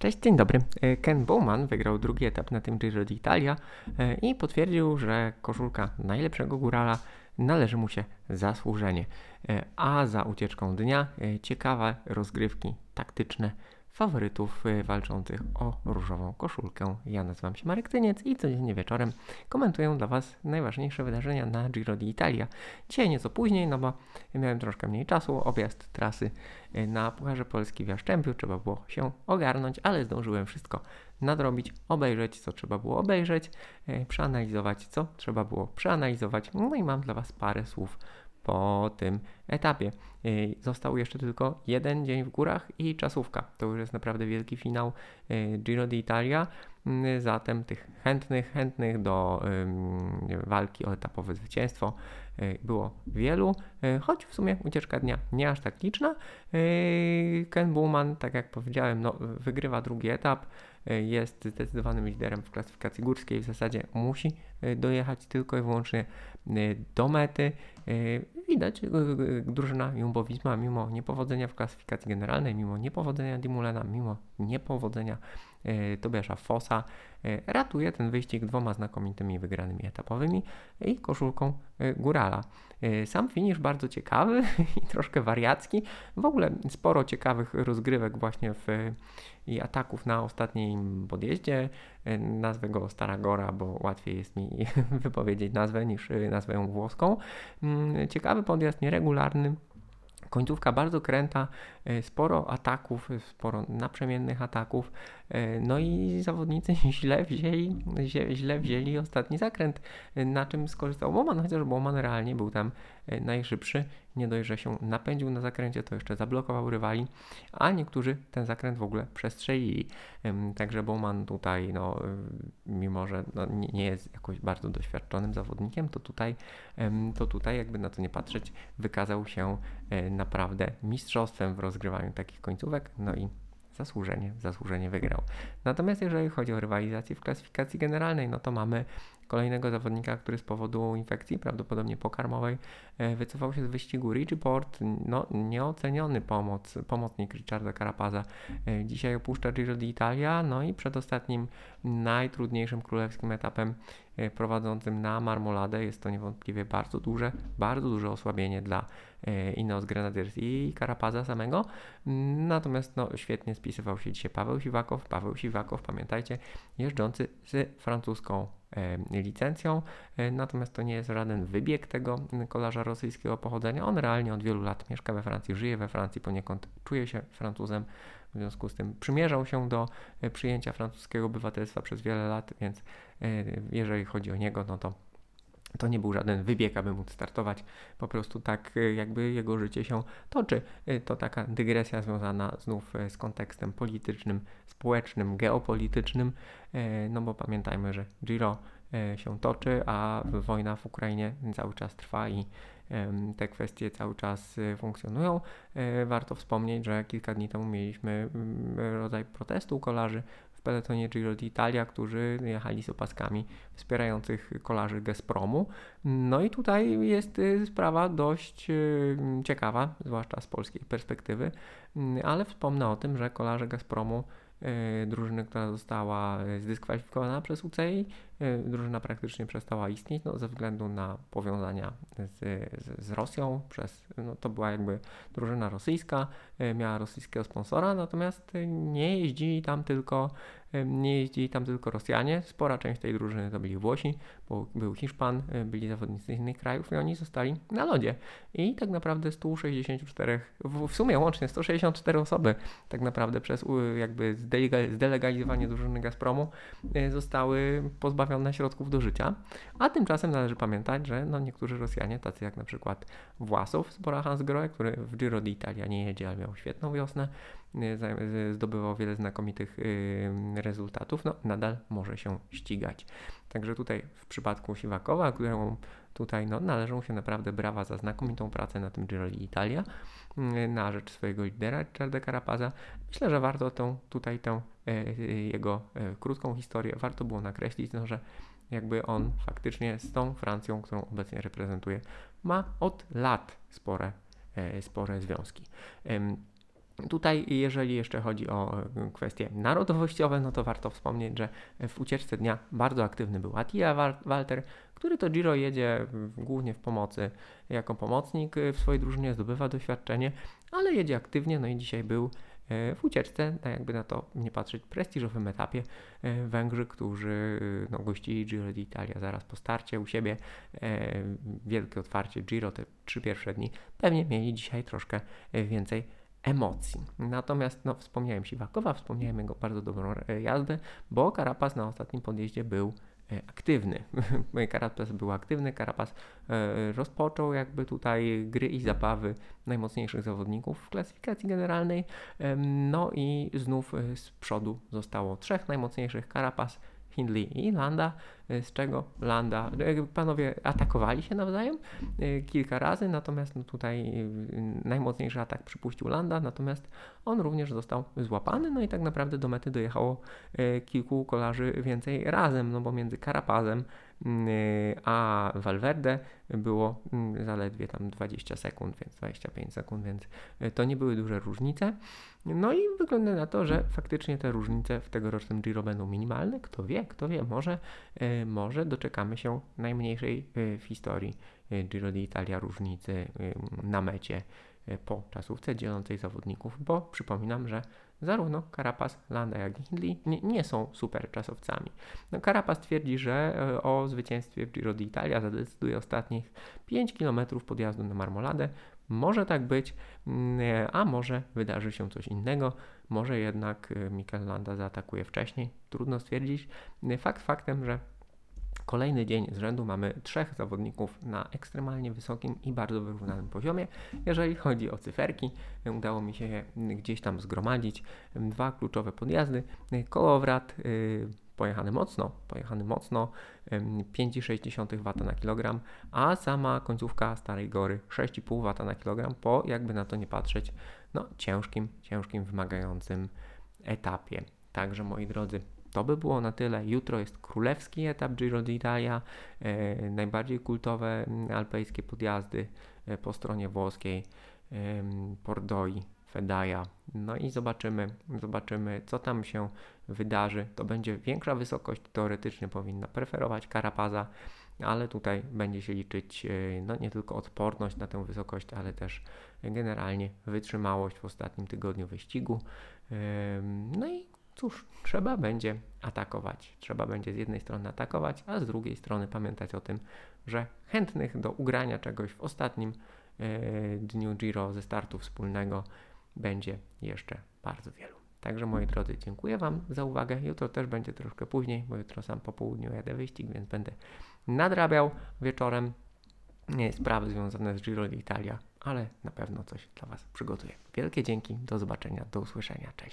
Cześć, dzień dobry. E, Ken Bowman wygrał drugi etap na tym Giro d'Italia e, i potwierdził, że koszulka najlepszego górala należy mu się zasłużenie. E, a za ucieczką dnia ciekawe rozgrywki taktyczne faworytów y, walczących o różową koszulkę. Ja nazywam się Marek Tyniec i codziennie wieczorem komentuję dla Was najważniejsze wydarzenia na Giro d'Italia. Dzisiaj nieco później, no bo miałem troszkę mniej czasu, objazd trasy y, na Pucharze Polski w Jaszczębiu, trzeba było się ogarnąć, ale zdążyłem wszystko nadrobić, obejrzeć, co trzeba było obejrzeć, y, przeanalizować, co trzeba było przeanalizować, no i mam dla Was parę słów po tym etapie. Y, został jeszcze tylko jeden dzień w górach i czasówka. To już jest naprawdę wielki finał y, Giro d'Italia. Y, zatem tych chętnych, chętnych do walki o etapowe zwycięstwo było wielu, choć w sumie ucieczka dnia nie aż tak liczna. Ken Bowman, tak jak powiedziałem, no, wygrywa drugi etap, jest zdecydowanym liderem w klasyfikacji górskiej, w zasadzie musi dojechać tylko i wyłącznie do mety. Widać, drużyna Jumbo-Visma mimo niepowodzenia w klasyfikacji generalnej, mimo niepowodzenia Dimulena, mimo niepowodzenia e, Tobiasza Fossa, e, ratuje ten wyścig dwoma znakomitymi wygranymi etapowymi i koszulką e, Górala. E, sam finisz bardzo ciekawy i troszkę wariacki. W ogóle sporo ciekawych rozgrywek właśnie w, i ataków na ostatnim podjeździe. E, nazwę go Stara Gora, bo łatwiej jest mi wypowiedzieć nazwę niż nazwę włoską. Mm, ciekawy podjazd, nieregularny, Końcówka bardzo kręta, e, sporo ataków, sporo naprzemiennych ataków, e, no i zawodnicy źle wzięli, źle wzięli ostatni zakręt, e, na czym skorzystał Bowman, chociaż Bowman realnie był tam najszybszy, nie dość, że się napędził na zakręcie, to jeszcze zablokował rywali, a niektórzy ten zakręt w ogóle przestrzelili. Także Bowman tutaj, no, mimo że no, nie jest jakoś bardzo doświadczonym zawodnikiem, to tutaj, to tutaj jakby na to nie patrzeć, wykazał się naprawdę mistrzostwem w rozgrywaniu takich końcówek, no i zasłużenie, zasłużenie wygrał. Natomiast jeżeli chodzi o rywalizację w klasyfikacji generalnej, no to mamy kolejnego zawodnika, który z powodu infekcji, prawdopodobnie pokarmowej, e, wycofał się z wyścigu. Richie Port, no, nieoceniony pomoc, pomocnik Richarda Carapaza, e, dzisiaj opuszcza Giro d'Italia, no i przed ostatnim najtrudniejszym królewskim etapem e, prowadzącym na Marmoladę jest to niewątpliwie bardzo duże, bardzo duże osłabienie dla Ineos Grenadiers i Carapaza samego. Natomiast no, świetnie spisywał się dzisiaj Paweł Siwakow. Paweł Siwakow, pamiętajcie, jeżdżący z francuską licencją, e, natomiast to nie jest żaden wybieg tego kolarza rosyjskiego pochodzenia. On realnie od wielu lat mieszka we Francji, żyje we Francji, poniekąd czuje się Francuzem, w związku z tym przymierzał się do e, przyjęcia francuskiego obywatelstwa przez wiele lat, więc e, jeżeli chodzi o niego, no to to nie był żaden wybieg, aby móc startować. Po prostu tak jakby jego życie się toczy. To taka dygresja związana znów z kontekstem politycznym, społecznym, geopolitycznym, no bo pamiętajmy, że Giro się toczy, a wojna w Ukrainie cały czas trwa i te kwestie cały czas funkcjonują. Warto wspomnieć, że kilka dni temu mieliśmy rodzaj protestu kolarzy w peletonie Giro d'Italia, którzy jechali z opaskami wspierających kolarzy Gazpromu. No i tutaj jest y, sprawa dość y, ciekawa, zwłaszcza z polskiej perspektywy, mm, ale wspomnę o tym, że kolarze Gazpromu y, drużyny, która została zdyskwalifikowana przez UCI, drużyna praktycznie przestała istnieć no, ze względu na powiązania z, z, z Rosją. Przez, no, to była jakby drużyna rosyjska, miała rosyjskiego sponsora, natomiast nie jeździli tam tylko nie jeździli tam tylko Rosjanie, spora część tej drużyny to byli Włosi, bo był Hiszpan, byli zawodnicy z innych krajów i oni zostali na lodzie. I tak naprawdę 164, w sumie łącznie 164 osoby tak naprawdę przez jakby zdelegalizowanie drużyny Gazpromu zostały pozbawione środków do życia. A tymczasem należy pamiętać, że no niektórzy Rosjanie, tacy jak na przykład Własow z Bora Hansgrohe, który w Giro d'Italia nie jedzie, ale miał świetną wiosnę, e, zdobywał wiele znakomitych rezultatów, no nadal może się ścigać. Także tutaj w przypadku Siwakowa, któremu tutaj no, należą się naprawdę brawa za znakomitą pracę na tym Giro d'Italia mm, na rzecz swojego lidera Richarda Carapaza. Myślę, że warto tą, tutaj tę e, jego e, krótką historię warto było nakreślić, no, że jakby on faktycznie z tą Francją, którą obecnie reprezentuje, ma od lat spore, e, spore związki. Tutaj, jeżeli jeszcze chodzi o e, kwestie narodowościowe, no to warto wspomnieć, że w ucieczce dnia bardzo aktywny był Attila Walter, który to Giro jedzie głównie w pomocy, jako pomocnik w swojej drużynie, zdobywa doświadczenie, ale jedzie aktywnie, no i dzisiaj był e, w ucieczce, tak jakby na to nie patrzeć, prestiżowym etapie e, Węgrzy, którzy no, gościli Giro d'Italia zaraz po starcie u siebie, wielkie otwarcie Giro, te trzy pierwsze dni, pewnie mieli dzisiaj troszkę więcej emocji. Natomiast no, wspomniałem Siwakowa, wspomniałem jego bardzo dobrą e, jazdę, bo Karapas na ostatnim podjeździe był e, aktywny. Karapas był aktywny, Karapas e, rozpoczął jakby tutaj gry i zabawy najmocniejszych zawodników w klasyfikacji generalnej. No i znów z przodu zostało trzech najmocniejszych. Karapas, Hindley i Landa, y, z czego Landa, y, panowie atakowali się nawzajem y, kilka razy, natomiast no tutaj najmocniejszy atak przypuścił Landa, natomiast on również został złapany, no i tak naprawdę do mety dojechało kilku kolarzy więcej razem, no bo między Karapazem a Valverde było zaledwie tam 20 sekund, więc 25 sekund, więc to nie były duże różnice. No i wygląda na to, że faktycznie te różnice w tegorocznym Giro będą minimalne. Kto wie, kto wie, może, e, może doczekamy się najmniejszej w historii Giro d'Italia różnicy na mecie po czasówce dzielącej zawodników, bo przypominam, że zarówno Carapaz, Landa, jak i Hindley nie, nie, są super czasowcami. No, Carapaz twierdzi, że o zwycięstwie w Giro d'Italia zadecyduje ostatnich 5 km podjazdu na Marmoladę, może tak być, mm, a może wydarzy się coś innego, może jednak Mikel Landa zaatakuje wcześniej. Trudno stwierdzić. Fakt faktem, że Kolejny dzień z rzędu mamy trzech zawodników na ekstremalnie wysokim i bardzo wyrównanym poziomie. Jeżeli chodzi o cyferki, udało mi się je gdzieś tam zgromadzić. Dwa kluczowe podjazdy. Kołowrat, y, pojechany mocno, pojechany mocno, 5,6 W na kilogram, a sama końcówka Starej Gory 6,5 W na kilogram po, jakby na to nie patrzeć, no ciężkim, ciężkim, wymagającym etapie. Także moi drodzy, to by było na tyle. Jutro jest królewski etap Giro d'Italia, e, najbardziej kultowe alpejskie podjazdy e, po stronie włoskiej, e, Pordoi, Fedaja. No i zobaczymy, zobaczymy, co tam się wydarzy. To będzie większa wysokość, teoretycznie powinna preferować Karapaza, ale tutaj będzie się liczyć e, no, nie tylko odporność na tę wysokość, ale też generalnie wytrzymałość w ostatnim tygodniu wyścigu. No i cóż, trzeba będzie atakować. Trzeba będzie z jednej strony atakować, a z drugiej strony pamiętać o tym, że chętnych do ugrania czegoś w ostatnim e, dniu Giro ze startu wspólnego będzie jeszcze bardzo wielu. Także moi drodzy, dziękuję Wam za uwagę. Jutro też będzie troszkę później, bo jutro sam po południu jadę wyścig, więc będę nadrabiał wieczorem sprawy związane z Giro d'Italia, ale na pewno coś dla Was przygotuję. Wielkie dzięki, do zobaczenia, do usłyszenia, cześć.